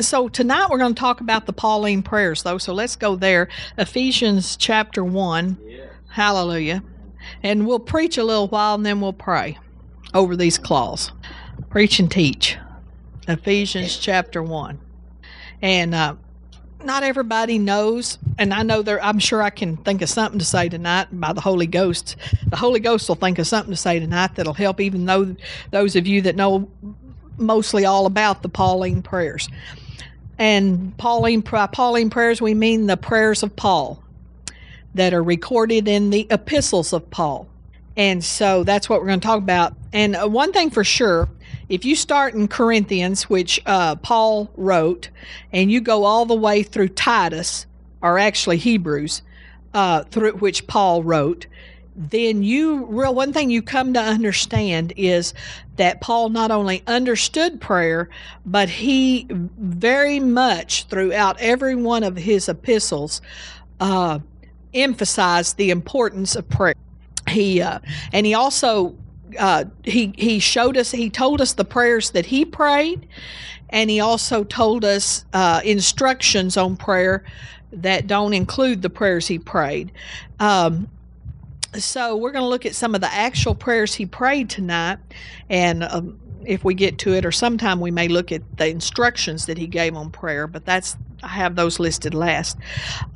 so tonight we're going to talk about the Pauline prayers, though. So let's go there. Ephesians chapter 1. Hallelujah. And we'll preach a little while and then we'll pray over these claws. Preach and teach. Ephesians chapter 1. And uh, not everybody knows, and I know there. I'm sure I can think of something to say tonight by the Holy Ghost. The Holy Ghost will think of something to say tonight that'll help, even though those of you that know mostly all about the Pauline prayers. And Pauline Pauline prayers, we mean the prayers of Paul that are recorded in the epistles of Paul. And so that's what we're going to talk about. And uh, one thing for sure, if you start in Corinthians, which uh, Paul wrote, and you go all the way through Titus, or actually Hebrews, uh, through which Paul wrote, then you real one thing you come to understand is that Paul not only understood prayer, but he very much throughout every one of his epistles uh, emphasized the importance of prayer. He uh, and he also uh, he he showed us he told us the prayers that he prayed, and he also told us uh, instructions on prayer that don't include the prayers he prayed. Um, so we're going to look at some of the actual prayers he prayed tonight, and um, if we get to it, or sometime we may look at the instructions that he gave on prayer. But that's I have those listed last.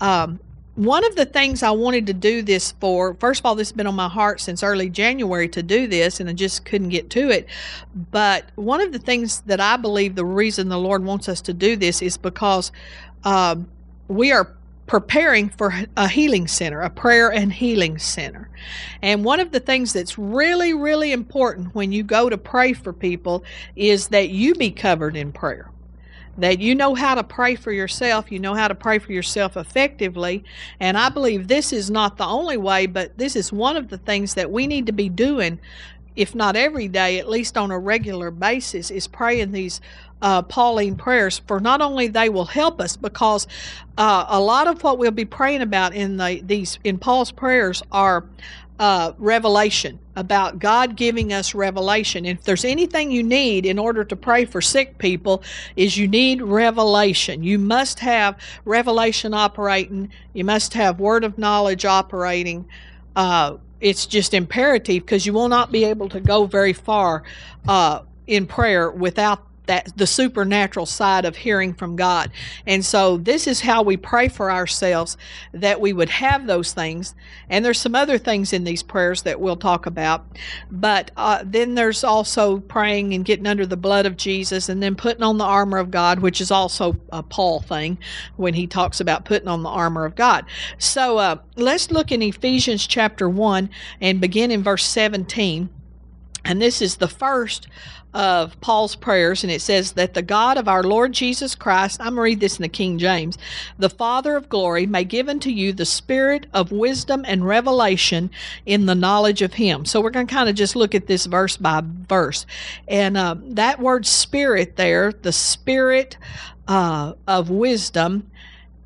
Um, one of the things I wanted to do this for, first of all, this has been on my heart since early January to do this, and I just couldn't get to it. But one of the things that I believe the reason the Lord wants us to do this is because um, we are preparing for a healing center, a prayer and healing center. And one of the things that's really, really important when you go to pray for people is that you be covered in prayer that you know how to pray for yourself, you know how to pray for yourself effectively. And I believe this is not the only way, but this is one of the things that we need to be doing, if not every day, at least on a regular basis, is praying these uh, Pauline prayers. For not only they will help us, because uh, a lot of what we'll be praying about in the these in Paul's prayers are uh, revelation about God giving us revelation. If there's anything you need in order to pray for sick people, is you need revelation. You must have revelation operating. You must have word of knowledge operating. Uh, it's just imperative because you will not be able to go very far uh, in prayer without that the supernatural side of hearing from God. And so this is how we pray for ourselves that we would have those things. And there's some other things in these prayers that we'll talk about. But uh, then there's also praying and getting under the blood of Jesus and then putting on the armor of God, which is also a Paul thing when he talks about putting on the armor of God. So uh, let's look in Ephesians chapter 1 and begin in verse 17. And this is the first of Paul's prayers, and it says that the God of our Lord Jesus Christ, I'm going to read this in the King James, the Father of glory, may give unto you the spirit of wisdom and revelation in the knowledge of Him. So we're going to kind of just look at this verse by verse. And uh, that word spirit there, the spirit uh, of wisdom,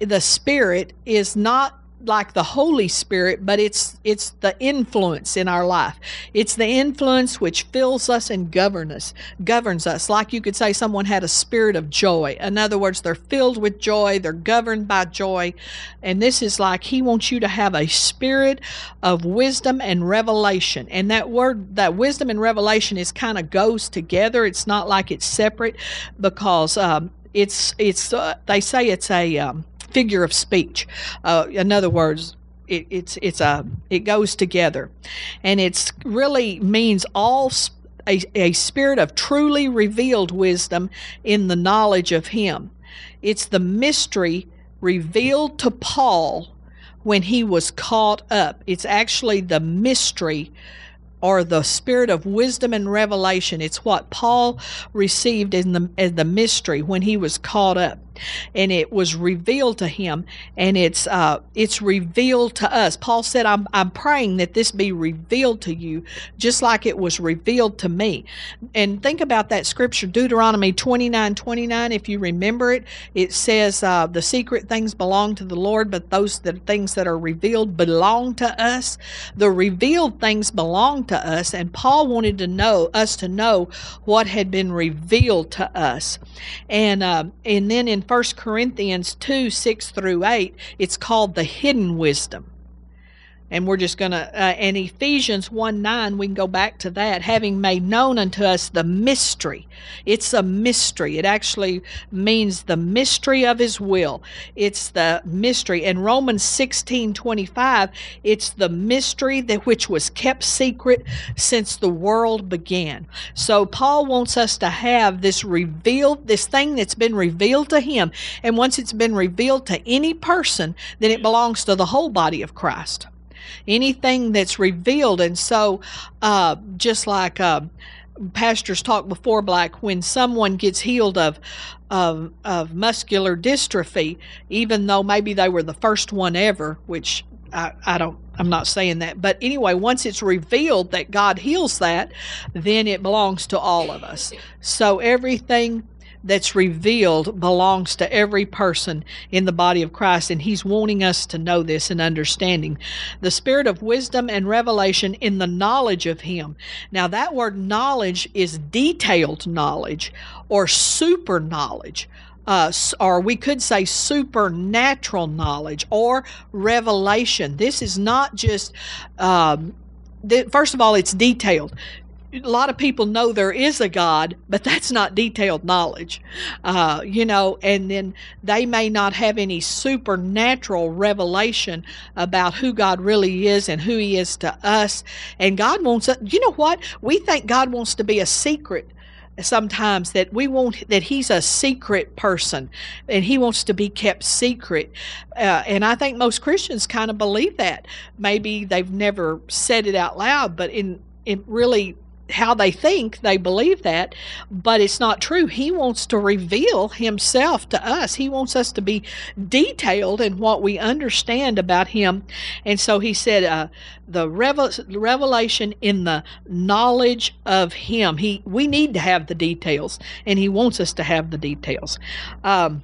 the spirit is not like the Holy Spirit, but it's it's the influence in our life. It's the influence which fills us and governs us, governs us. Like you could say someone had a spirit of joy. In other words, they're filled with joy, they're governed by joy. And this is like he wants you to have a spirit of wisdom and revelation. And that word that wisdom and revelation is kind of goes together. It's not like it's separate because um, it's it's uh, they say it's a um, figure of speech. Uh, in other words, it, it's it's a it goes together, and it's really means all. A, a spirit of truly revealed wisdom in the knowledge of Him. It's the mystery revealed to Paul when he was caught up. It's actually the mystery or the spirit of wisdom and revelation. It's what Paul received in the, in the mystery when he was caught up. And it was revealed to him, and it's uh, it's revealed to us. Paul said, "I'm I'm praying that this be revealed to you, just like it was revealed to me." And think about that scripture, Deuteronomy twenty nine twenty nine. If you remember it, it says, uh, "The secret things belong to the Lord, but those the things that are revealed belong to us." The revealed things belong to us, and Paul wanted to know us to know what had been revealed to us. And uh, and then in 1 Corinthians 2 6 through 8, it's called the hidden wisdom and we're just going to uh, and ephesians 1 9 we can go back to that. Having made known unto us the mystery. It's a mystery. It actually means the mystery of his will. It's the mystery. And romans 16 25 it's the mystery that which was kept secret since the world began. So paul wants us to have this revealed this thing that's been revealed to him. And once it's been revealed to any person then it belongs to the whole body of christ anything that's revealed. And so, uh, just like uh, pastors talked before, like when someone gets healed of, of of muscular dystrophy, even though maybe they were the first one ever, which I, I don't I'm not saying that. But anyway, once it's revealed that God heals that, then it belongs to all of us. So everything that's revealed belongs to every person in the body of Christ, and He's wanting us to know this and understanding. The spirit of wisdom and revelation in the knowledge of Him. Now, that word knowledge is detailed knowledge or super knowledge. Uh, or we could say supernatural knowledge or revelation. This is not just um, first of all, it's detailed a lot of people know there is a God, but that's not detailed knowledge, uh, you know, and then they may not have any supernatural revelation about who God really is and who He is to us. And God wants, you know what? We think God wants to be a secret sometimes that we want that he's a secret person and he wants to be kept secret uh, and i think most christians kind of believe that maybe they've never said it out loud but in in really how they think they believe that, but it's not true. He wants to reveal himself to us. He wants us to be detailed in what we understand about him. And so he said, uh, the revel- revelation in the knowledge of him. He, we need to have the details, and he wants us to have the details. Um,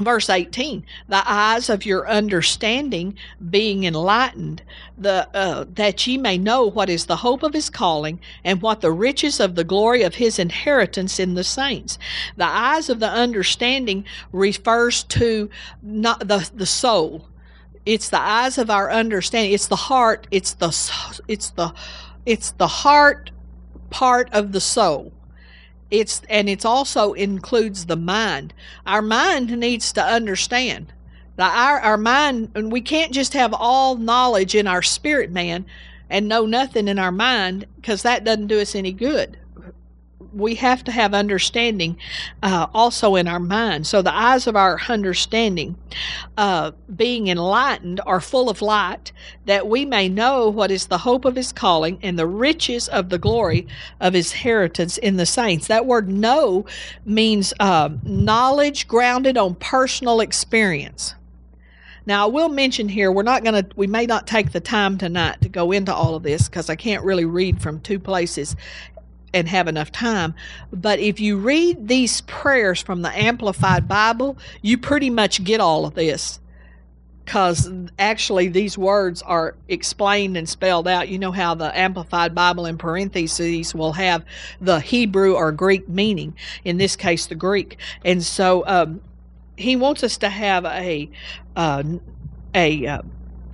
verse 18 the eyes of your understanding being enlightened the uh, that ye may know what is the hope of his calling and what the riches of the glory of his inheritance in the saints. The eyes of the understanding refers to not the the soul. It's the eyes of our understanding. It's the heart. It's the it's the it's the heart part of the soul it's and it's also includes the mind. Our mind needs to understand. Now our, our mind and we can't just have all knowledge in our spirit man and know nothing in our mind because that doesn't do us any good we have to have understanding uh, also in our mind. So the eyes of our understanding, uh, being enlightened, are full of light, that we may know what is the hope of his calling and the riches of the glory of his inheritance in the saints. That word know means uh, knowledge grounded on personal experience. Now, I will mention here, we're not going to, we may not take the time tonight to go into all of this because I can't really read from two places and have enough time. But if you read these prayers from the Amplified Bible, you pretty much get all of this. Because actually, these words are explained and spelled out. You know how the Amplified Bible in parentheses will have the Hebrew or Greek meaning, in this case, the Greek. And so um, he wants us to have a, uh, a, uh,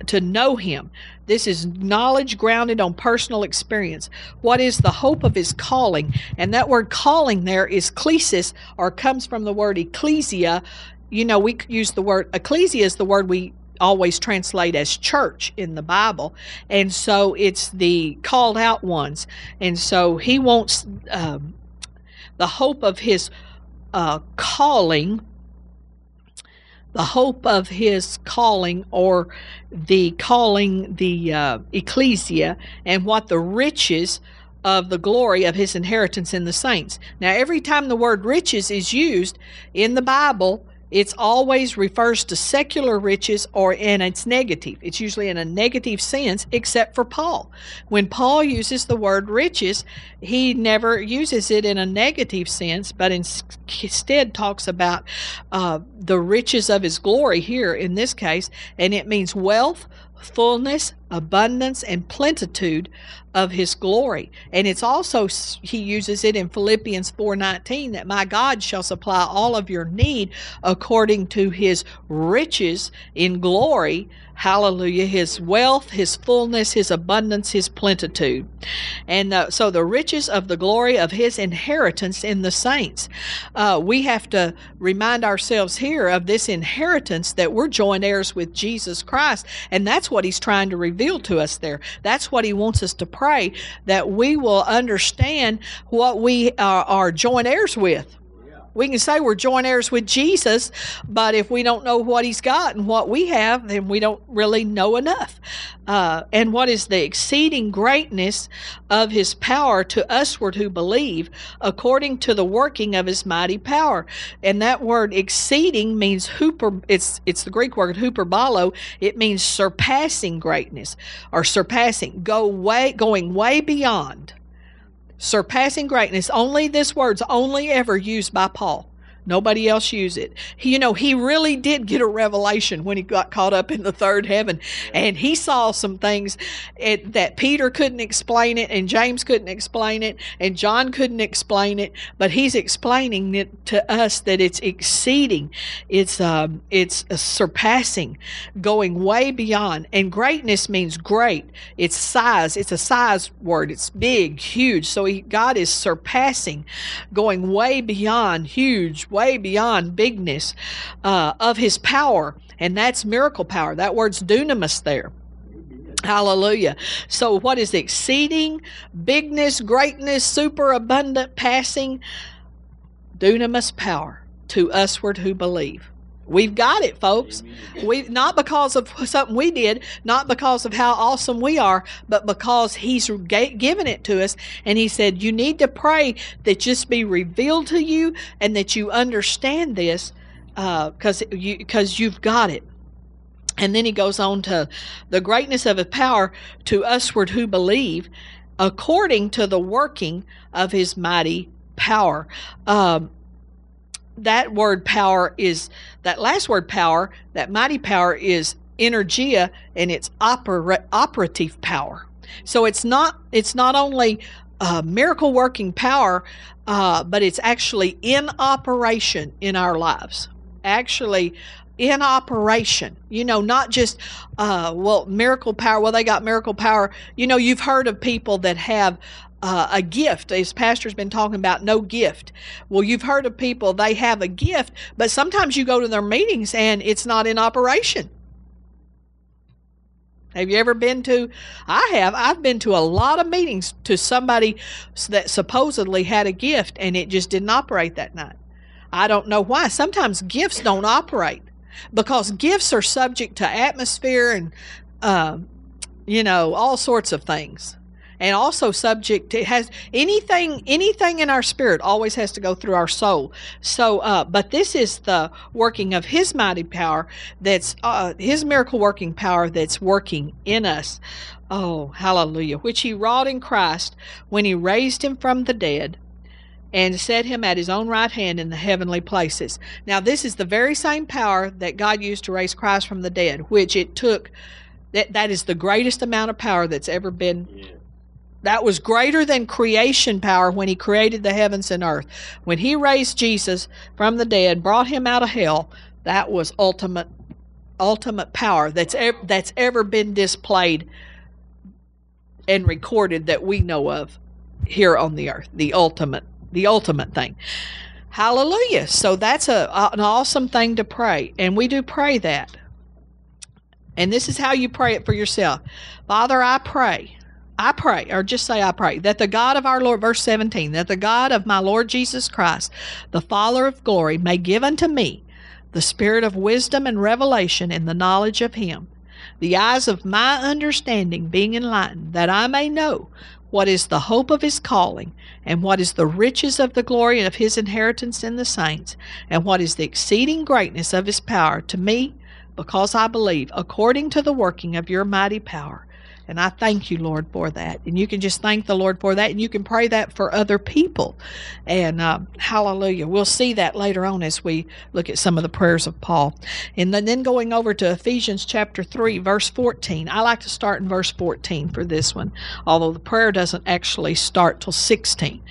to know him this is knowledge grounded on personal experience. What is the hope of his calling? And that word calling there is klesis, or comes from the word ecclesia. You know, we use the word ecclesia is the word we always translate as church in the Bible. And so it's the called out ones. And so he wants um, the hope of his uh, calling the hope of his calling or the calling the uh, ecclesia and what the riches of the glory of his inheritance in the saints. Now, every time the word riches is used in the Bible, it's always refers to secular riches or in its negative. It's usually in a negative sense, except for Paul. When Paul uses the word riches, he never uses it in a negative sense, but instead talks about uh, the riches of his glory here in this case, and it means wealth, fullness, abundance, and plenitude of his glory. And it's also he uses it in Philippians 4:19 that my God shall supply all of your need according to his riches in glory Hallelujah. His wealth, his fullness, his abundance, his plenitude. And uh, so the riches of the glory of his inheritance in the saints. Uh, we have to remind ourselves here of this inheritance that we're joint heirs with Jesus Christ. And that's what he's trying to reveal to us there. That's what he wants us to pray that we will understand what we are, are joint heirs with we can say we're joint heirs with Jesus, but if we don't know what he's got and what we have, then we don't really know enough. Uh, and what is the exceeding greatness of his power to usward who believe, according to the working of his mighty power. And that word exceeding means hooper, it's, it's the Greek word hyperbolo. It means surpassing greatness or surpassing, go way, going way beyond surpassing greatness. Only this word's only ever used by Paul. Nobody else used it. He, you know, he really did get a revelation when he got caught up in the third heaven, and he saw some things it, that Peter couldn't explain it, and James couldn't explain it, and John couldn't explain it. But he's explaining it to us that it's exceeding, it's um, it's surpassing, going way beyond. And greatness means great. It's size. It's a size word. It's big, huge. So he, God is surpassing, going way beyond, huge way beyond bigness uh, of his power, and that's miracle power. That word's dunamis there. Hallelujah. So, what is exceeding bigness, greatness, superabundant, passing? Dunamis power to usward who believe. We've got it, folks. We not because of something we did, not because of how awesome we are, but because He's given it to us. And He said, "You need to pray that just be revealed to you, and that you understand this, because uh, you because you've got it." And then He goes on to the greatness of His power to usward who believe, according to the working of His mighty power. Um, that word power is that last word power, that mighty power is energia and it's opera, operative power. So it's not it's not only uh, miracle working power, uh, but it's actually in operation in our lives. Actually, in operation. You know, not just, uh, well, miracle power. Well, they got miracle power. You know, you've heard of people that have uh, a gift. As pastor's been talking about, no gift. Well, you've heard of people, they have a gift, but sometimes you go to their meetings and it's not in operation. Have you ever been to? I have. I've been to a lot of meetings to somebody that supposedly had a gift and it just didn't operate that night. I don't know why. Sometimes gifts don't operate because gifts are subject to atmosphere and, uh, you know, all sorts of things and also subject to has anything anything in our spirit always has to go through our soul so uh, but this is the working of his mighty power that's uh, his miracle working power that's working in us oh hallelujah which he wrought in christ when he raised him from the dead and set him at his own right hand in the heavenly places. Now, this is the very same power that God used to raise Christ from the dead, which it took. That, that is the greatest amount of power that's ever been yeah that was greater than creation power when he created the heavens and earth. When he raised Jesus from the dead, brought him out of hell, that was ultimate ultimate power that's ever, that's ever been displayed and recorded that we know of here on the earth. The ultimate the ultimate thing. Hallelujah. So that's a, an awesome thing to pray. And we do pray that. And this is how you pray it for yourself. Father, I pray I pray, or just say I pray, that the God of our Lord, verse 17, that the God of my Lord Jesus Christ, the Father of glory, may give unto me the spirit of wisdom and revelation in the knowledge of him, the eyes of my understanding being enlightened, that I may know what is the hope of his calling, and what is the riches of the glory of his inheritance in the saints, and what is the exceeding greatness of his power to me, because I believe, according to the working of your mighty power. And I thank you, Lord, for that. And you can just thank the Lord for that, and you can pray that for other people. And uh, hallelujah. We'll see that later on as we look at some of the prayers of Paul. And then going over to Ephesians chapter 3, verse 14. I like to start in verse 14 for this one, although the prayer doesn't actually start till 16.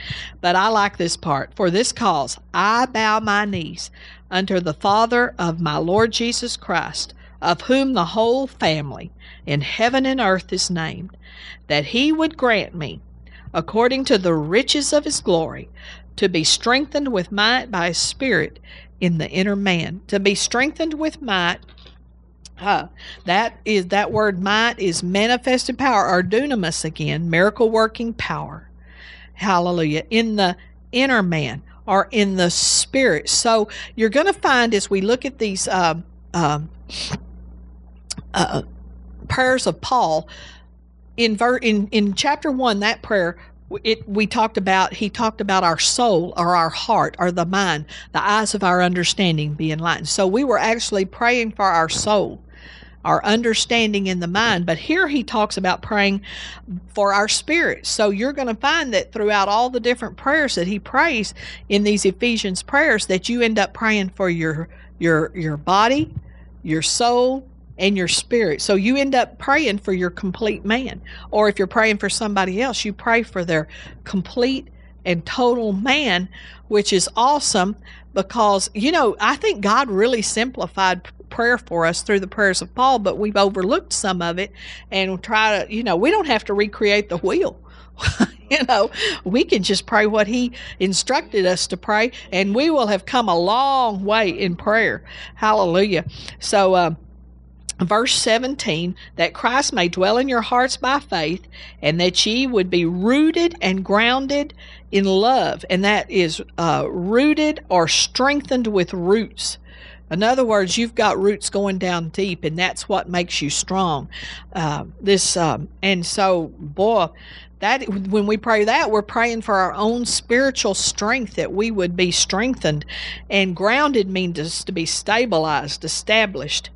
But I like this part. For this cause, I bow my knees unto the Father of my Lord Jesus Christ of whom the whole family in heaven and earth is named, that he would grant me, according to the riches of his glory, to be strengthened with might by his Spirit in the inner man, to be strengthened with might. Uh, that is that word might is manifested power or dunamis again, miracle working power. Hallelujah. In the inner man or in the spirit. So you're going to find as we look at these uh, um, uh, prayers of Paul. In ver- in in chapter one that prayer it we talked about he talked about our soul or our heart or the mind the eyes of our understanding being enlightened. So we were actually praying for our soul our understanding in the mind but here he talks about praying for our spirit. So you're going to find that throughout all the different prayers that he prays in these ephesians prayers that you end up praying for your your your body your soul and your spirit. So you end up praying for your complete man. Or if you're praying for somebody else, you pray for their complete and total man, which is awesome because, you know, I think God really simplified prayer for us through the prayers of Paul, but we've overlooked some of it and try to, you know, we don't have to recreate the wheel. you know, we can just pray what he instructed us to pray, and we will have come a long way in prayer. Hallelujah. So, um, verse 17 that Christ may dwell in your hearts by faith and that ye would be rooted and grounded in love and that is uh, rooted or strengthened with roots. In other words you've got roots going down deep and that's what makes you strong. Uh, this um, and so boy that when we pray that we're praying for our own spiritual strength that we would be strengthened. And grounded means to be stabilized established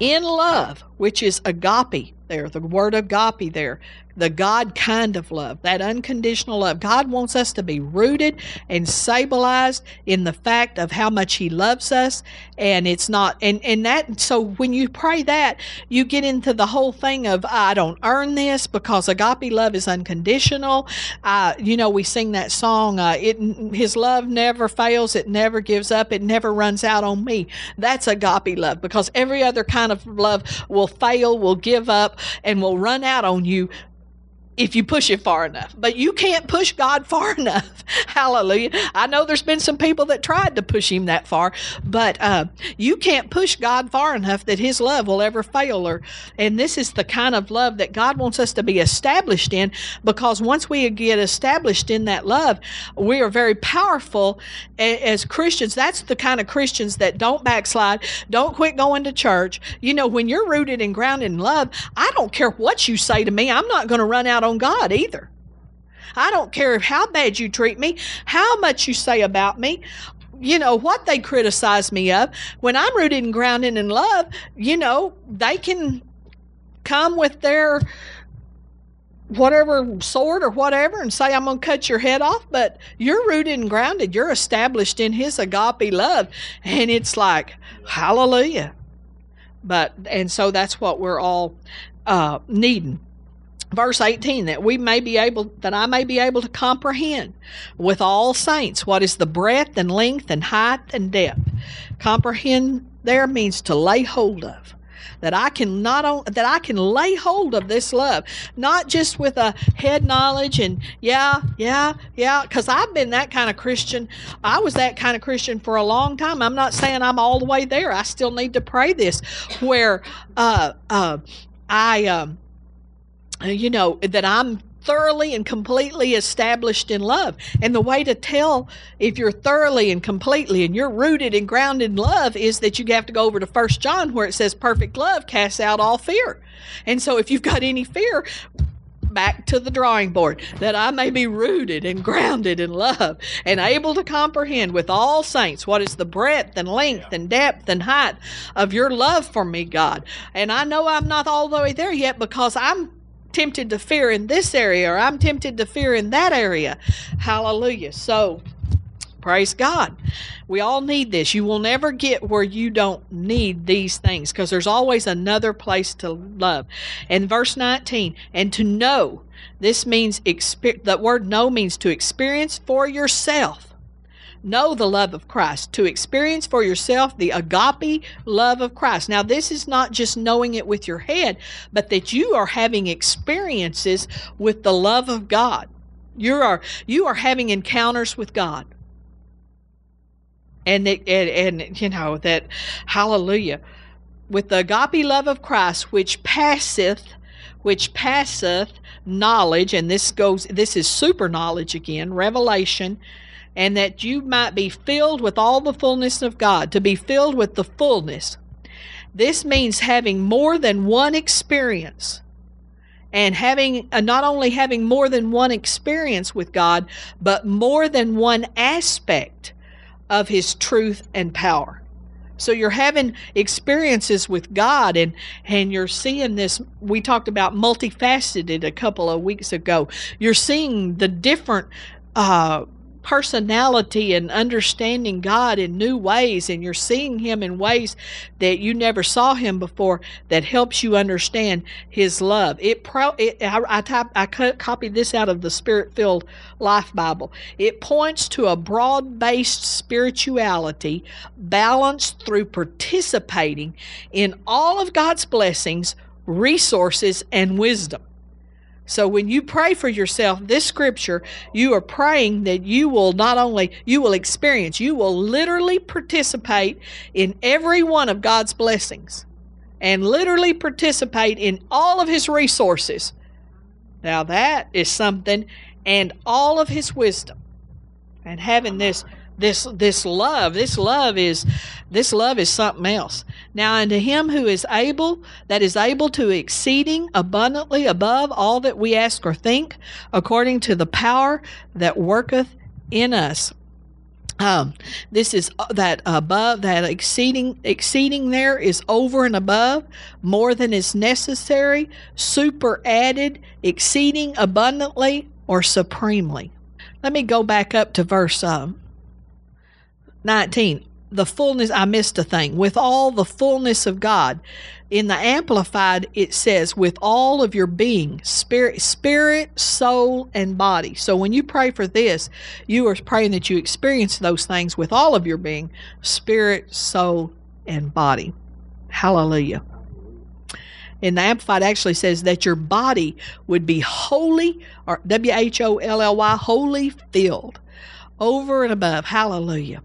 in love, which is agape there, the word agape there, the God kind of love, that unconditional love. God wants us to be rooted and stabilized in the fact of how much He loves us. And it's not, and, and that, so when you pray that, you get into the whole thing of, I don't earn this because agape love is unconditional. Uh, you know, we sing that song, uh, it, His love never fails, it never gives up, it never runs out on me. That's agape love because every other kind of love will fail, will give up, and will run out on you if you push it far enough. But you can't push God far enough. Hallelujah. I know there's been some people that tried to push him that far, but uh, you can't push God far enough that his love will ever fail her. And this is the kind of love that God wants us to be established in because once we get established in that love, we are very powerful as Christians. That's the kind of Christians that don't backslide, don't quit going to church. You know, when you're rooted and grounded in love, I don't care what you say to me, I'm not going to run out on God either. I don't care how bad you treat me, how much you say about me, you know, what they criticize me of. When I'm rooted and grounded in love, you know, they can come with their whatever sword or whatever and say, I'm going to cut your head off. But you're rooted and grounded. You're established in His agape love. And it's like, hallelujah. But, and so that's what we're all uh, needing verse 18 that we may be able that i may be able to comprehend with all saints what is the breadth and length and height and depth. Comprehend there means to lay hold of. That i can not on, that i can lay hold of this love not just with a head knowledge and yeah yeah yeah because i've been that kind of christian. I was that kind of christian for a long time. I'm not saying i'm all the way there. I still need to pray this where uh uh i um you know, that I'm thoroughly and completely established in love. And the way to tell if you're thoroughly and completely and you're rooted and grounded in love is that you have to go over to First John where it says perfect love casts out all fear. And so if you've got any fear, back to the drawing board, that I may be rooted and grounded in love, and able to comprehend with all saints what is the breadth and length and depth and height of your love for me, God. And I know I'm not all the way there yet because I'm tempted to fear in this area or I'm tempted to fear in that area. Hallelujah. So, praise God. We all need this. You will never get where you don't need these things because there's always another place to love. And verse 19, and to know. This means, exper- the word know means to experience for yourself know the love of Christ, to experience for yourself the agape love of Christ. Now, this is not just knowing it with your head, but that you are having experiences with the love of God. You are you are having encounters with God. And it, and, and you know that hallelujah with the agape love of Christ which passeth which passeth knowledge and this goes this is super knowledge again revelation and that you might be filled with all the fullness of God, to be filled with the fullness. This means having more than one experience and having uh, not only having more than one experience with God, but more than one aspect of his truth and power. So you're having experiences with God and and you're seeing this we talked about multifaceted a couple of weeks ago. You're seeing the different uh personality and understanding God in new ways, and you're seeing Him in ways that you never saw Him before, that helps you understand His love. It, pro, it I, I type, I copied this out of the Spirit Filled Life Bible. It points to a broad-based spirituality balanced through participating in all of God's blessings, resources, and wisdom. So when you pray for yourself, this scripture, you are praying that you will not only you will experience, you will literally participate in every one of God's blessings and literally participate in all of his resources. Now that is something and all of his wisdom. And having this this this love this love is this love is something else. Now unto him who is able that is able to exceeding abundantly above all that we ask or think according to the power that worketh in us. Um, this is uh, that above that exceeding exceeding there is over and above more than is necessary super added exceeding abundantly or supremely. Let me go back up to verse um, 19 the fullness i missed a thing. With all the fullness of god. In the amplified it says with all of your being spirit spirit soul and body. So when you pray for this you are praying that you experience those things with all of your being spirit soul and body. Hallelujah. And the amplified actually says that your body would be wholly or w-h-o-l-l-y wholly filled over and above. Hallelujah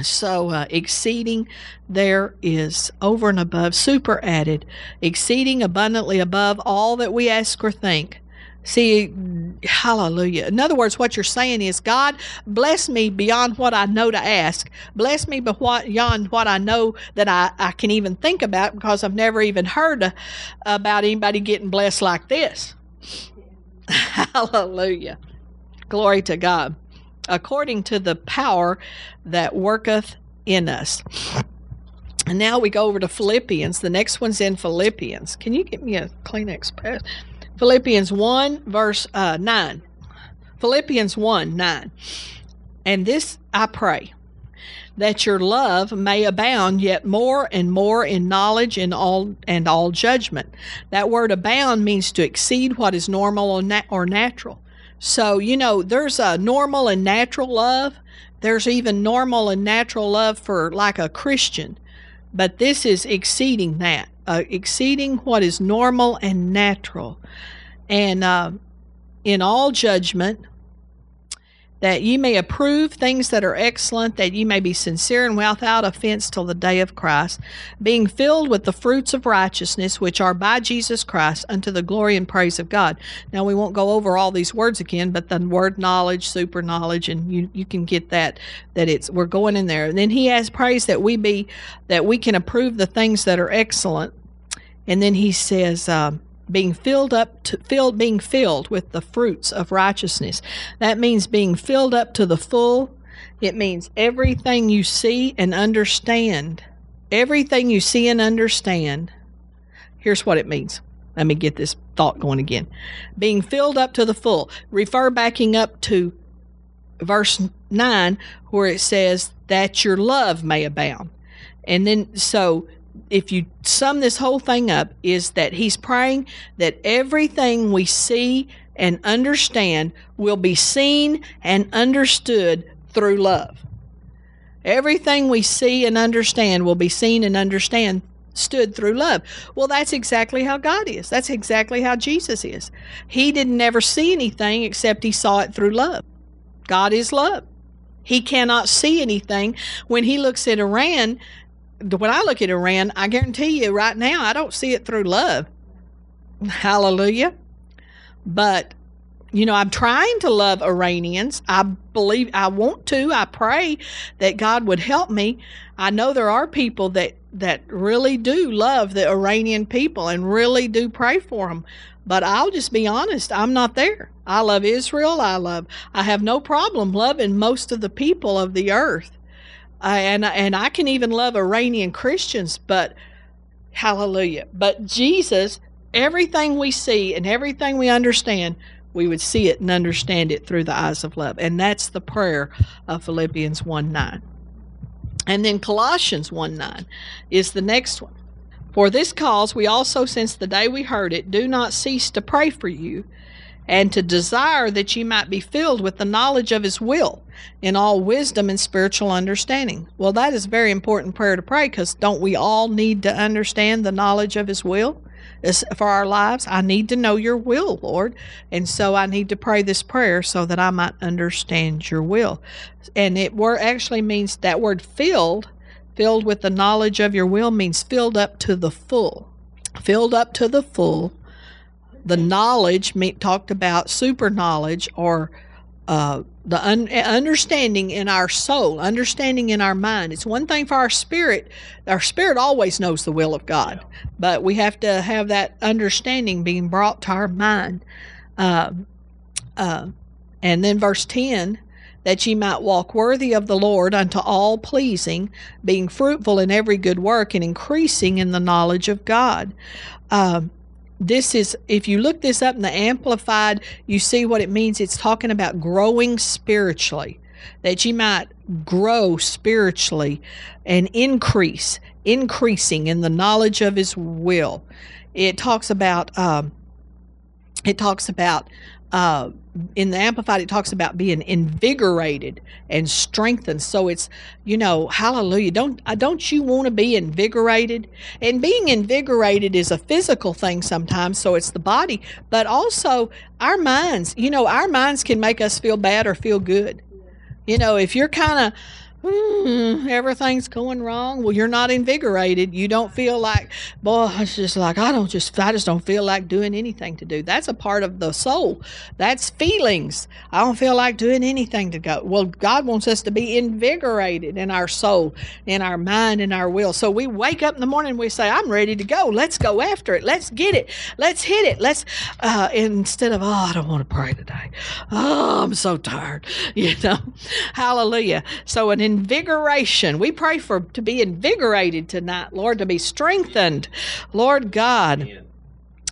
so, uh, exceeding there is over and above, super added, exceeding abundantly above all that we ask or think. See, hallelujah. In other words, what you're saying is, God, bless me beyond what I know to ask. Bless me beyond what I know that I, I can even think about because I've never even heard uh, about anybody getting blessed like this. hallelujah. Glory to God according to the power that worketh in us. And now we go over to Philippians. The next one's in Philippians. Can you get me a Kleenex pass? Philippians 1, verse uh, 9. Philippians 1, 9. And this I pray, that your love may abound yet more and more in knowledge and all and all judgment. That word abound means to exceed what is normal or, or natural. So, you know, there's a normal and natural love. There's even normal and natural love for like a Christian. But this is exceeding that, uh, exceeding what is normal and natural. And uh, in all judgment, that ye may approve things that are excellent, that ye may be sincere and without offense till the day of Christ, being filled with the fruits of righteousness which are by Jesus Christ unto the glory and praise of God. Now we won't go over all these words again, but the word knowledge, super knowledge, and you, you can get that that it's we're going in there. And then he has praise that we be that we can approve the things that are excellent. And then he says, uh, being filled up to filled being filled with the fruits of righteousness. That means being filled up to the full. It means everything you see and understand. Everything you see and understand. Here's what it means. Let me get this thought going again. Being filled up to the full. Refer backing up to verse 9 where it says that your love may abound. And then so if you sum this whole thing up is that he's praying that everything we see and understand will be seen and understood through love. Everything we see and understand will be seen and understand stood through love. Well, that's exactly how God is. That's exactly how Jesus is. He didn't ever see anything except he saw it through love. God is love. He cannot see anything. When he looks at Iran, when I look at Iran, I guarantee you right now, I don't see it through love. Hallelujah. But you know, I'm trying to love Iranians. I believe I want to. I pray that God would help me. I know there are people that that really do love the Iranian people and really do pray for them. But I'll just be honest, I'm not there. I love Israel. I love I have no problem loving most of the people of the earth. Uh, and and I can even love Iranian Christians, but hallelujah. But Jesus, everything we see and everything we understand, we would see it and understand it through the eyes of love. And that's the prayer of Philippians 1 9. And then Colossians 1 9 is the next one. For this cause we also, since the day we heard it, do not cease to pray for you and to desire that ye might be filled with the knowledge of his will in all wisdom and spiritual understanding. Well, that is a very important prayer to pray because don't we all need to understand the knowledge of his will for our lives? I need to know your will, Lord. And so I need to pray this prayer so that I might understand your will. And it word actually means that word filled, filled with the knowledge of your will means filled up to the full. Filled up to the full the knowledge me, talked about super knowledge or uh, the un- understanding in our soul, understanding in our mind. It's one thing for our spirit. Our spirit always knows the will of God, yeah. but we have to have that understanding being brought to our mind. Uh, uh, and then verse 10 that ye might walk worthy of the Lord unto all pleasing, being fruitful in every good work and increasing in the knowledge of God. Um, this is if you look this up in the amplified you see what it means. It's talking about growing spiritually that you might grow spiritually and increase increasing in the knowledge of his will. It talks about um, it talks about uh, in the amplified it talks about being invigorated and strengthened. So it's you know hallelujah. Don't uh, don't you want to be invigorated? And being invigorated is a physical thing sometimes so it's the body. But also our minds you know our minds can make us feel bad or feel good. You know if you're kind of mm, everything's going wrong. Well, you're not invigorated. You don't feel like, boy, it's just like I don't just I just don't feel like doing anything to do. That's a part of the soul. That's feelings. I don't feel like doing anything to go. Well, God wants us to be invigorated in our soul, in our mind, in our will. So we wake up in the morning, we say, I'm ready to go. Let's go after it. Let's get it. Let's hit it. Let's uh, instead of oh, I don't want to pray today. Oh, I'm so tired. You know, Hallelujah. So an invigoration. We pray for to be invigorated tonight, Lord, to be strengthened. Lord God. Amen.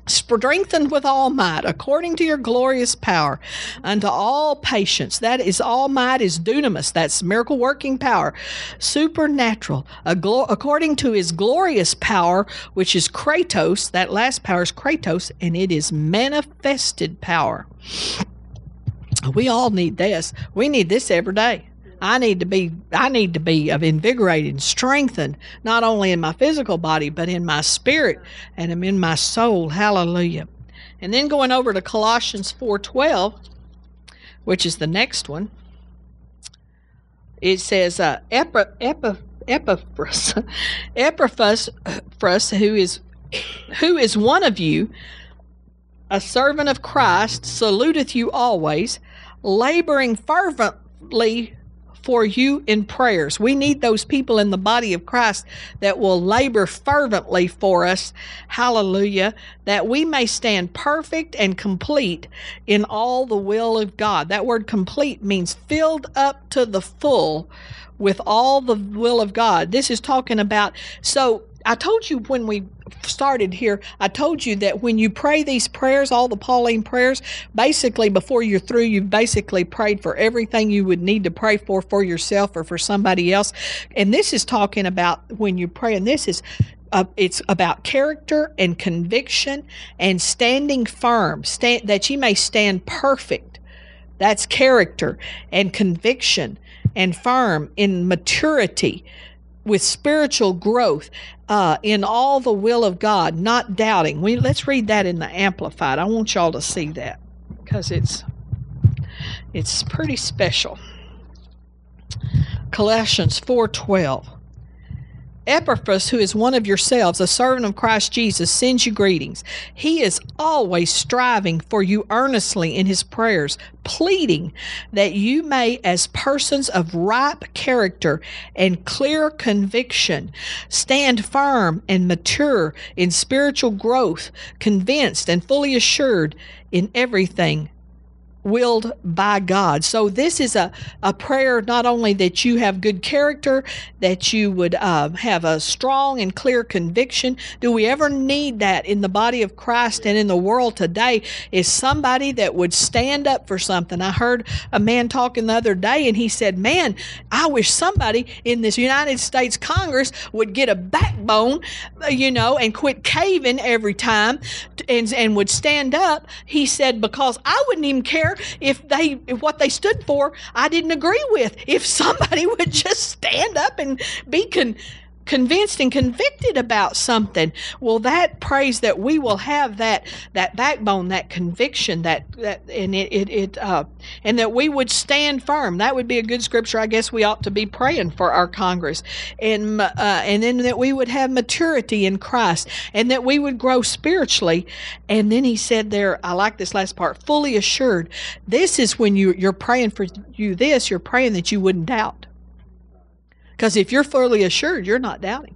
strengthened with all might according to your glorious power unto all patience. That is all might is dunamis. That's miracle working power. Supernatural glo- according to his glorious power which is kratos. That last power is kratos and it is manifested power. We all need this. We need this every day I need to be I need to be invigorated and strengthened, not only in my physical body, but in my spirit and in my soul. Hallelujah. And then going over to Colossians 4:12, which is the next one, it says, uh, Epaphras, who is who is one of you, a servant of Christ, saluteth you always, laboring fervently for you in prayers. We need those people in the body of Christ that will labor fervently for us. Hallelujah. That we may stand perfect and complete in all the will of God. That word complete means filled up to the full with all the will of God. This is talking about, so I told you when we started here, I told you that when you pray these prayers, all the Pauline prayers, basically before you're through, you've basically prayed for everything you would need to pray for for yourself or for somebody else. And this is talking about when you pray, and this is uh, it's about character and conviction and standing firm, stand, that you may stand perfect. That's character and conviction and firm in maturity with spiritual growth uh, in all the will of God, not doubting. We let's read that in the Amplified. I want y'all to see that because it's it's pretty special. Colossians four twelve. Epaphras, who is one of yourselves, a servant of Christ Jesus, sends you greetings. He is always striving for you earnestly in his prayers, pleading that you may, as persons of ripe character and clear conviction, stand firm and mature in spiritual growth, convinced and fully assured in everything willed by God. So this is a, a prayer not only that you have good character, that you would uh, have a strong and clear conviction. Do we ever need that in the body of Christ and in the world today? Is somebody that would stand up for something. I heard a man talking the other day and he said, Man, I wish somebody in this United States Congress would get a backbone, uh, you know, and quit caving every time and, and would stand up. He said, Because I wouldn't even care if they if what they stood for I didn't agree with. If somebody would just stand up and be con, convinced and convicted about something well that prays that we will have that that backbone that conviction that that and it it, it uh and that we would stand firm. That would be a good scripture i guess we ought to be praying for our congress. And uh and then that we would have maturity in christ and that we would grow spiritually. And then he said there i like this last part fully assured this is when you you're praying for you this you're praying that you wouldn't doubt because if you're fully assured, you're not doubting.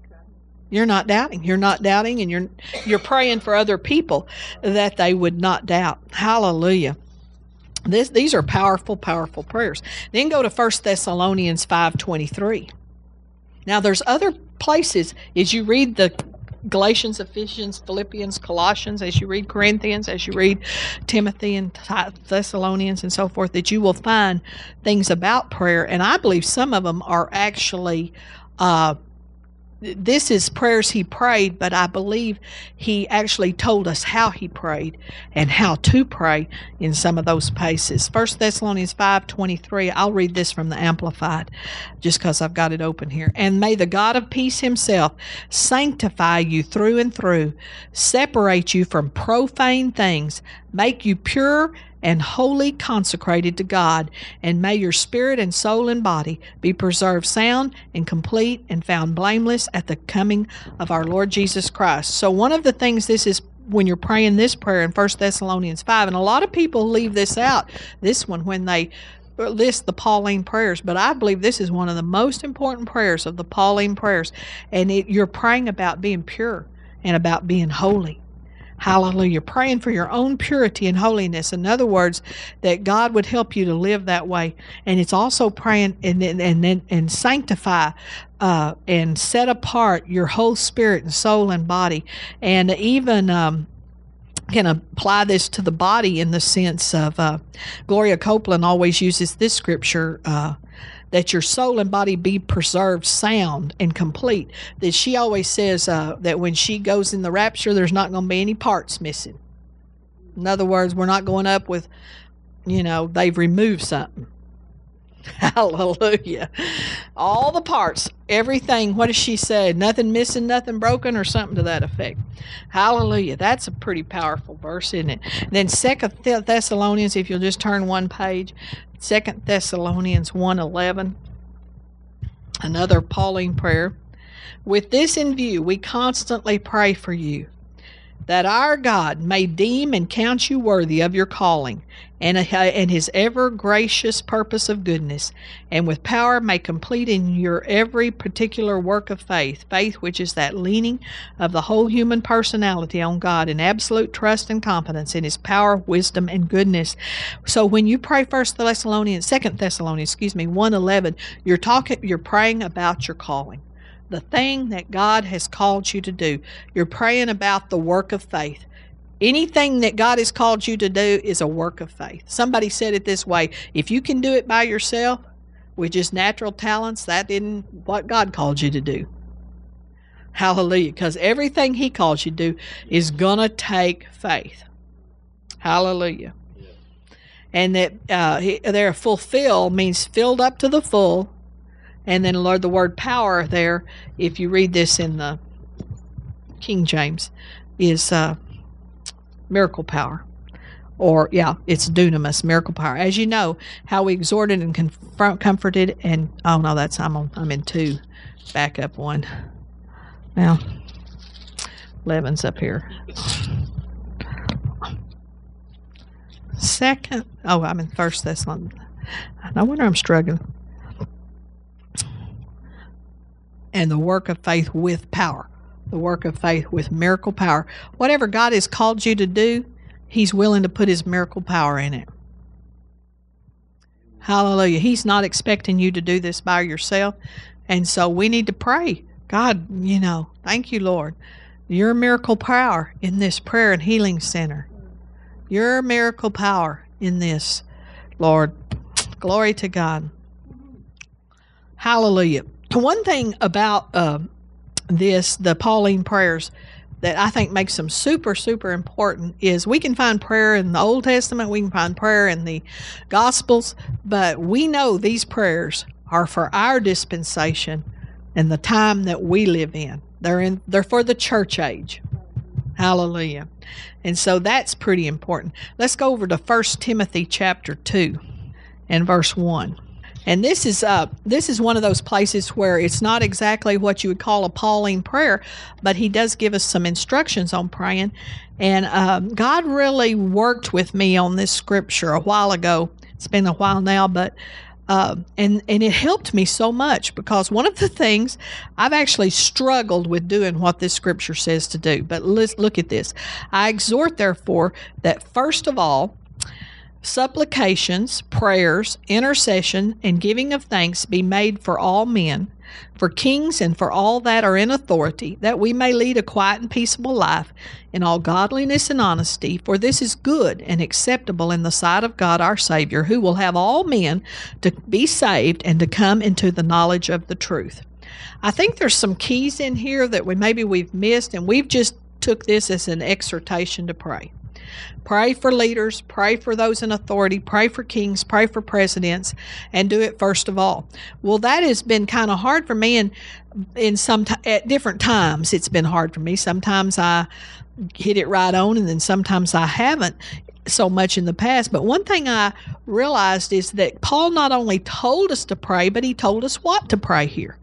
You're not doubting. You're not doubting, and you're you're praying for other people that they would not doubt. Hallelujah. This, these are powerful, powerful prayers. Then go to 1 Thessalonians 5.23. Now there's other places as you read the Galatians, Ephesians, Philippians, Colossians, as you read Corinthians, as you read Timothy and Thessalonians and so forth, that you will find things about prayer. And I believe some of them are actually uh, this is prayers he prayed, but I believe he actually told us how he prayed and how to pray in some of those places. First Thessalonians 5:23. I'll read this from the Amplified, just because I've got it open here. And may the God of peace Himself sanctify you through and through, separate you from profane things, make you pure and wholly consecrated to God, and may your spirit and soul and body be preserved sound and complete and found blameless at the coming of our Lord Jesus Christ. So, one of the things this is when you're praying this prayer in 1 Thessalonians 5, and a lot of people leave this out, this one, when they list the Pauline prayers, but I believe this is one of the most important prayers of the Pauline prayers. And it, you're praying about being pure and about being holy. Hallelujah. Praying for your own purity and holiness. In other words, that God would help you to live that way. And it's also praying and then and then and sanctify uh, and set apart your whole spirit and soul and body. And even um, can apply this to the body in the sense of uh, Gloria Copeland always uses this scripture uh, that your soul and body be preserved sound and complete. That she always says uh, that when she goes in the rapture, there's not going to be any parts missing. In other words, we're not going up with, you know, they've removed something. Hallelujah. All the parts, everything. What does she say? Nothing missing, nothing broken, or something to that effect. Hallelujah. That's a pretty powerful verse, isn't it? Then Second Thessalonians, if you'll just turn one page, Second Thessalonians 1:11 another Pauline prayer with this in view we constantly pray for you that our God may deem and count you worthy of your calling and, uh, and his ever gracious purpose of goodness, and with power may complete in your every particular work of faith, faith which is that leaning of the whole human personality on God in absolute trust and confidence in his power, wisdom, and goodness. So when you pray first Thessalonians, second Thessalonians, excuse me, one eleven, you're talking you're praying about your calling the thing that God has called you to do. You're praying about the work of faith. Anything that God has called you to do is a work of faith. Somebody said it this way if you can do it by yourself with just natural talents, that isn't what God called you to do. Hallelujah. Because everything He calls you to do is going to take faith. Hallelujah. And that uh, they're fulfilled means filled up to the full and then, Lord, the word power there, if you read this in the King James, is uh, miracle power. Or, yeah, it's dunamis, miracle power. As you know, how we exhorted and confront, comforted, and, oh no, that's, I'm, on, I'm in two. Back up one. Now, 11's up here. Second, oh, I'm in First Thessalonians. No wonder I'm struggling. and the work of faith with power. The work of faith with miracle power. Whatever God has called you to do, He's willing to put His miracle power in it. Hallelujah. He's not expecting you to do this by yourself. And so we need to pray. God, you know, thank you, Lord. Your miracle power in this prayer and healing center. Your miracle power in this, Lord. Glory to God. Hallelujah one thing about uh, this, the Pauline prayers, that I think makes them super, super important is we can find prayer in the Old Testament, we can find prayer in the Gospels, but we know these prayers are for our dispensation and the time that we live in. They're in they're for the church age. Hallelujah. And so that's pretty important. Let's go over to 1 Timothy chapter 2 and verse 1. And this is uh, this is one of those places where it's not exactly what you would call a Pauline prayer, but he does give us some instructions on praying. And um, God really worked with me on this scripture a while ago. It's been a while now, but uh, and and it helped me so much because one of the things I've actually struggled with doing what this scripture says to do. But let's look at this. I exhort, therefore, that first of all supplications, prayers, intercession, and giving of thanks be made for all men, for kings and for all that are in authority, that we may lead a quiet and peaceable life in all godliness and honesty, for this is good and acceptable in the sight of God our Savior, who will have all men to be saved and to come into the knowledge of the truth. I think there's some keys in here that we maybe we've missed, and we've just took this as an exhortation to pray. Pray for leaders, pray for those in authority, pray for kings, pray for presidents, and do it first of all. Well, that has been kind of hard for me, and in some t- at different times it's been hard for me. Sometimes I hit it right on, and then sometimes I haven't so much in the past. But one thing I realized is that Paul not only told us to pray, but he told us what to pray here.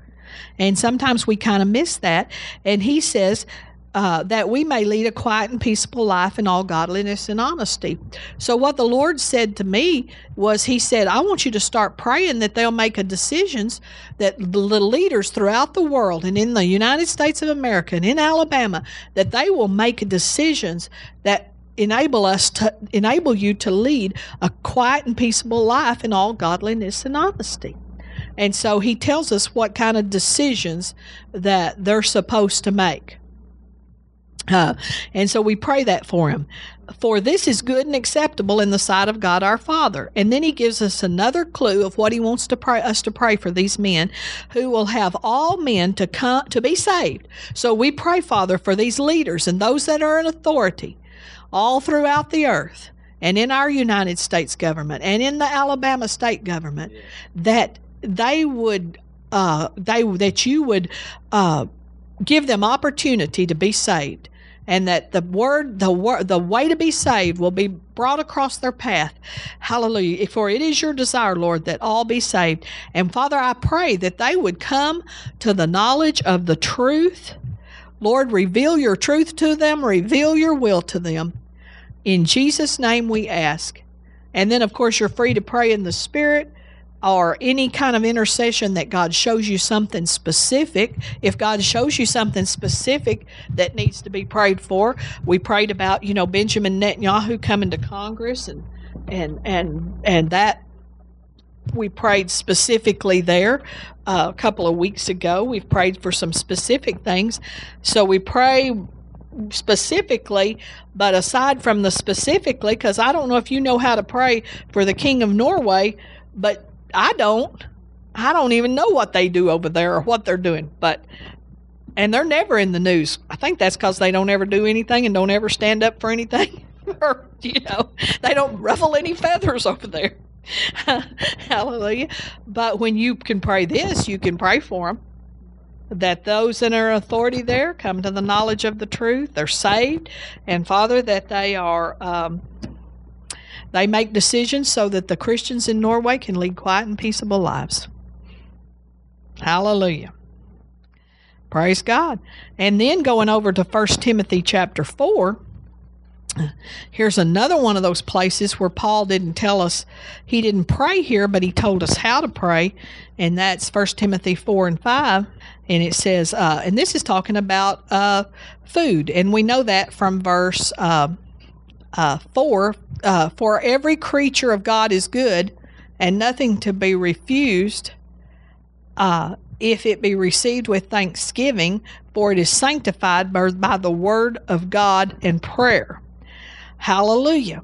And sometimes we kind of miss that. And he says, uh, that we may lead a quiet and peaceable life in all godliness and honesty. So, what the Lord said to me was, He said, I want you to start praying that they'll make a decisions that the leaders throughout the world and in the United States of America and in Alabama, that they will make decisions that enable us to enable you to lead a quiet and peaceable life in all godliness and honesty. And so he tells us what kind of decisions that they're supposed to make. Uh, and so we pray that for him. For this is good and acceptable in the sight of God our Father. And then he gives us another clue of what he wants to pray us to pray for these men who will have all men to come to be saved. So we pray, Father, for these leaders and those that are in authority all throughout the earth and in our United States government and in the Alabama state government that they would uh, they that you would uh, give them opportunity to be saved and that the word the word the way to be saved will be brought across their path. Hallelujah. For it is your desire lord that all be saved. And father i pray that they would come to the knowledge of the truth. Lord, reveal your truth to them, reveal your will to them. In Jesus' name we ask. And then, of course, you're free to pray in the Spirit or any kind of intercession that God shows you something specific. If God shows you something specific that needs to be prayed for, we prayed about, you know, Benjamin Netanyahu coming to Congress and and and and that we prayed specifically there uh, a couple of weeks ago. We've prayed for some specific things. So we pray specifically, but aside from the specifically, because I don't know if you know how to pray for the King of Norway, but I don't. I don't even know what they do over there or what they're doing. But and they're never in the news. I think that's because they don't ever do anything and don't ever stand up for anything. or you know, they don't ruffle any feathers over there. Hallelujah. But when you can pray this, you can pray for them that those in our authority there come to the knowledge of the truth, they're saved, and Father, that they are um, they make decisions so that the Christians in Norway can lead quiet and peaceable lives. Hallelujah. Praise God. And then going over to 1 Timothy chapter 4, here's another one of those places where Paul didn't tell us, he didn't pray here, but he told us how to pray. And that's 1 Timothy 4 and 5. And it says, uh, and this is talking about uh, food. And we know that from verse uh, uh, 4 uh, For every creature of God is good, and nothing to be refused uh, if it be received with thanksgiving, for it is sanctified by, by the word of God and prayer. Hallelujah.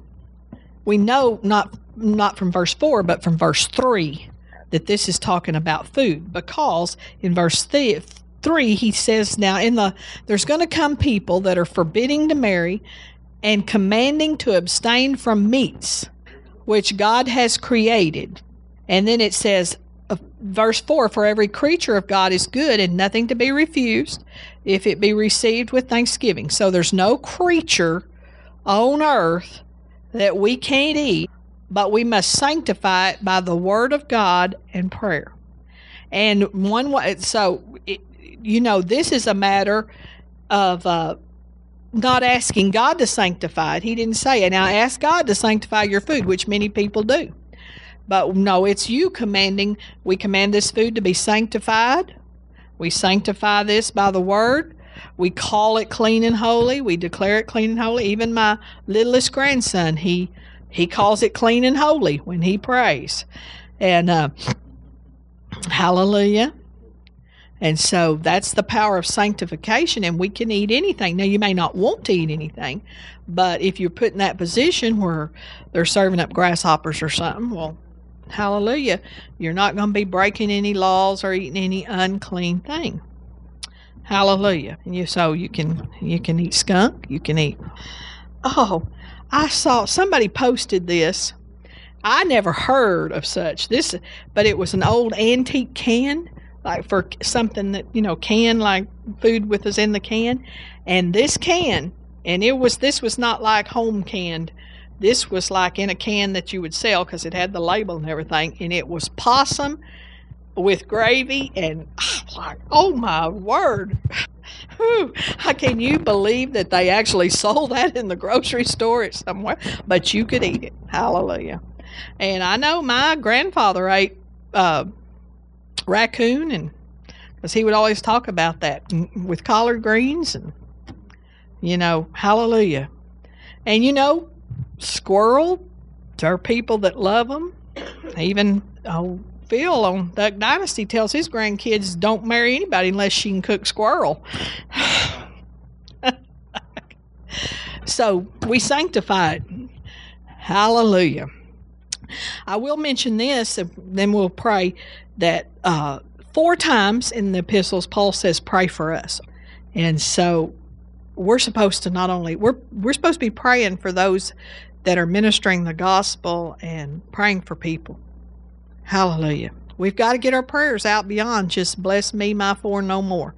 We know not not from verse 4, but from verse 3 that this is talking about food because in verse 3 he says now in the there's going to come people that are forbidding to marry and commanding to abstain from meats which God has created. And then it says, uh, verse 4 For every creature of God is good and nothing to be refused if it be received with thanksgiving. So there's no creature on earth that we can't eat, but we must sanctify it by the word of God and prayer. And one way, so, it, you know, this is a matter of uh, not asking God to sanctify it. He didn't say it. Now ask God to sanctify your food, which many people do. But no, it's you commanding. We command this food to be sanctified. We sanctify this by the word. We call it clean and holy. We declare it clean and holy. Even my littlest grandson, he he calls it clean and holy when he prays. And uh, hallelujah. And so that's the power of sanctification, and we can eat anything. Now, you may not want to eat anything, but if you're put in that position where they're serving up grasshoppers or something, well, hallelujah, you're not going to be breaking any laws or eating any unclean thing. Hallelujah. And you so you can you can eat skunk, you can eat. Oh, I saw somebody posted this. I never heard of such. This but it was an old antique can like for something that you know can like food with us in the can. And this can and it was this was not like home canned. This was like in a can that you would sell because it had the label and everything and it was possum with gravy and like oh my word. How can you believe that they actually sold that in the grocery store somewhere? But you could eat it. Hallelujah. And i know my grandfather ate uh, raccoon and because he would always talk about that with collard greens and you know hallelujah. And you know squirrel there are people that love them even oh phil on duck dynasty tells his grandkids don't marry anybody unless she can cook squirrel. So we sanctify it. Hallelujah. I will mention this, and then we'll pray that uh, four times in the epistles, Paul says, "Pray for us," and so we're supposed to not only we're we're supposed to be praying for those that are ministering the gospel and praying for people. Hallelujah. We've got to get our prayers out beyond just bless me, my four, no more.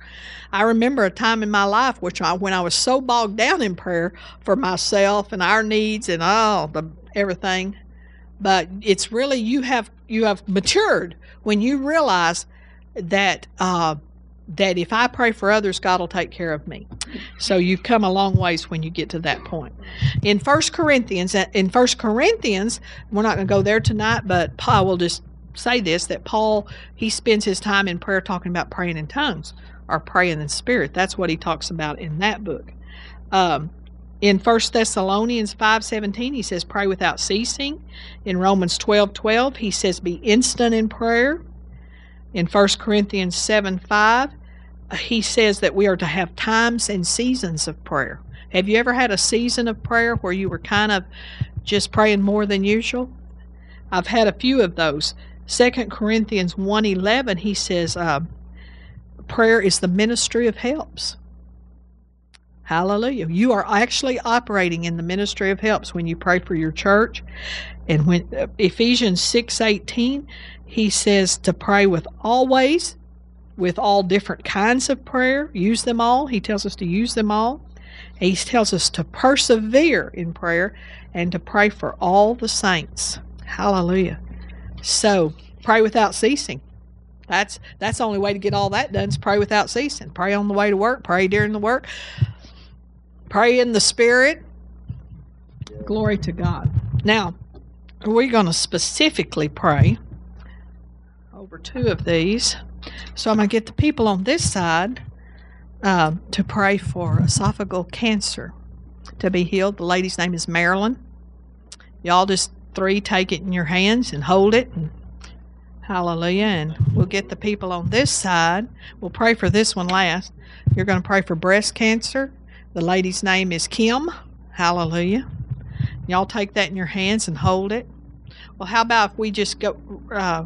I remember a time in my life which I, when I was so bogged down in prayer for myself and our needs and all the everything, but it's really you have you have matured when you realize that uh, that if I pray for others, God will take care of me. So you've come a long ways when you get to that point. In First Corinthians, uh, in First Corinthians, we're not going to go there tonight, but Paul will just say this that Paul he spends his time in prayer talking about praying in tongues or praying in spirit. That's what he talks about in that book. Um, in 1 Thessalonians 5:17 he says pray without ceasing. In Romans 12:12 he says be instant in prayer. In 1 Corinthians 7 5, he says that we are to have times and seasons of prayer. Have you ever had a season of prayer where you were kind of just praying more than usual? I've had a few of those. 2 Corinthians 1.11, he says, uh, prayer is the ministry of helps. Hallelujah. You are actually operating in the ministry of helps when you pray for your church. And when uh, Ephesians 6:18, he says to pray with always with all different kinds of prayer, use them all. He tells us to use them all. He tells us to persevere in prayer and to pray for all the saints. Hallelujah. So, pray without ceasing. That's that's the only way to get all that done is pray without ceasing. Pray on the way to work, pray during the work, Pray in the Spirit. Glory to God. Now, we're going to specifically pray over two of these. So I'm going to get the people on this side uh, to pray for esophageal cancer to be healed. The lady's name is Marilyn. Y'all just three take it in your hands and hold it. And hallelujah. And we'll get the people on this side. We'll pray for this one last. You're going to pray for breast cancer the lady's name is Kim. Hallelujah. Y'all take that in your hands and hold it. Well, how about if we just go, uh,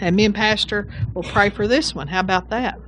and me and Pastor will pray for this one? How about that?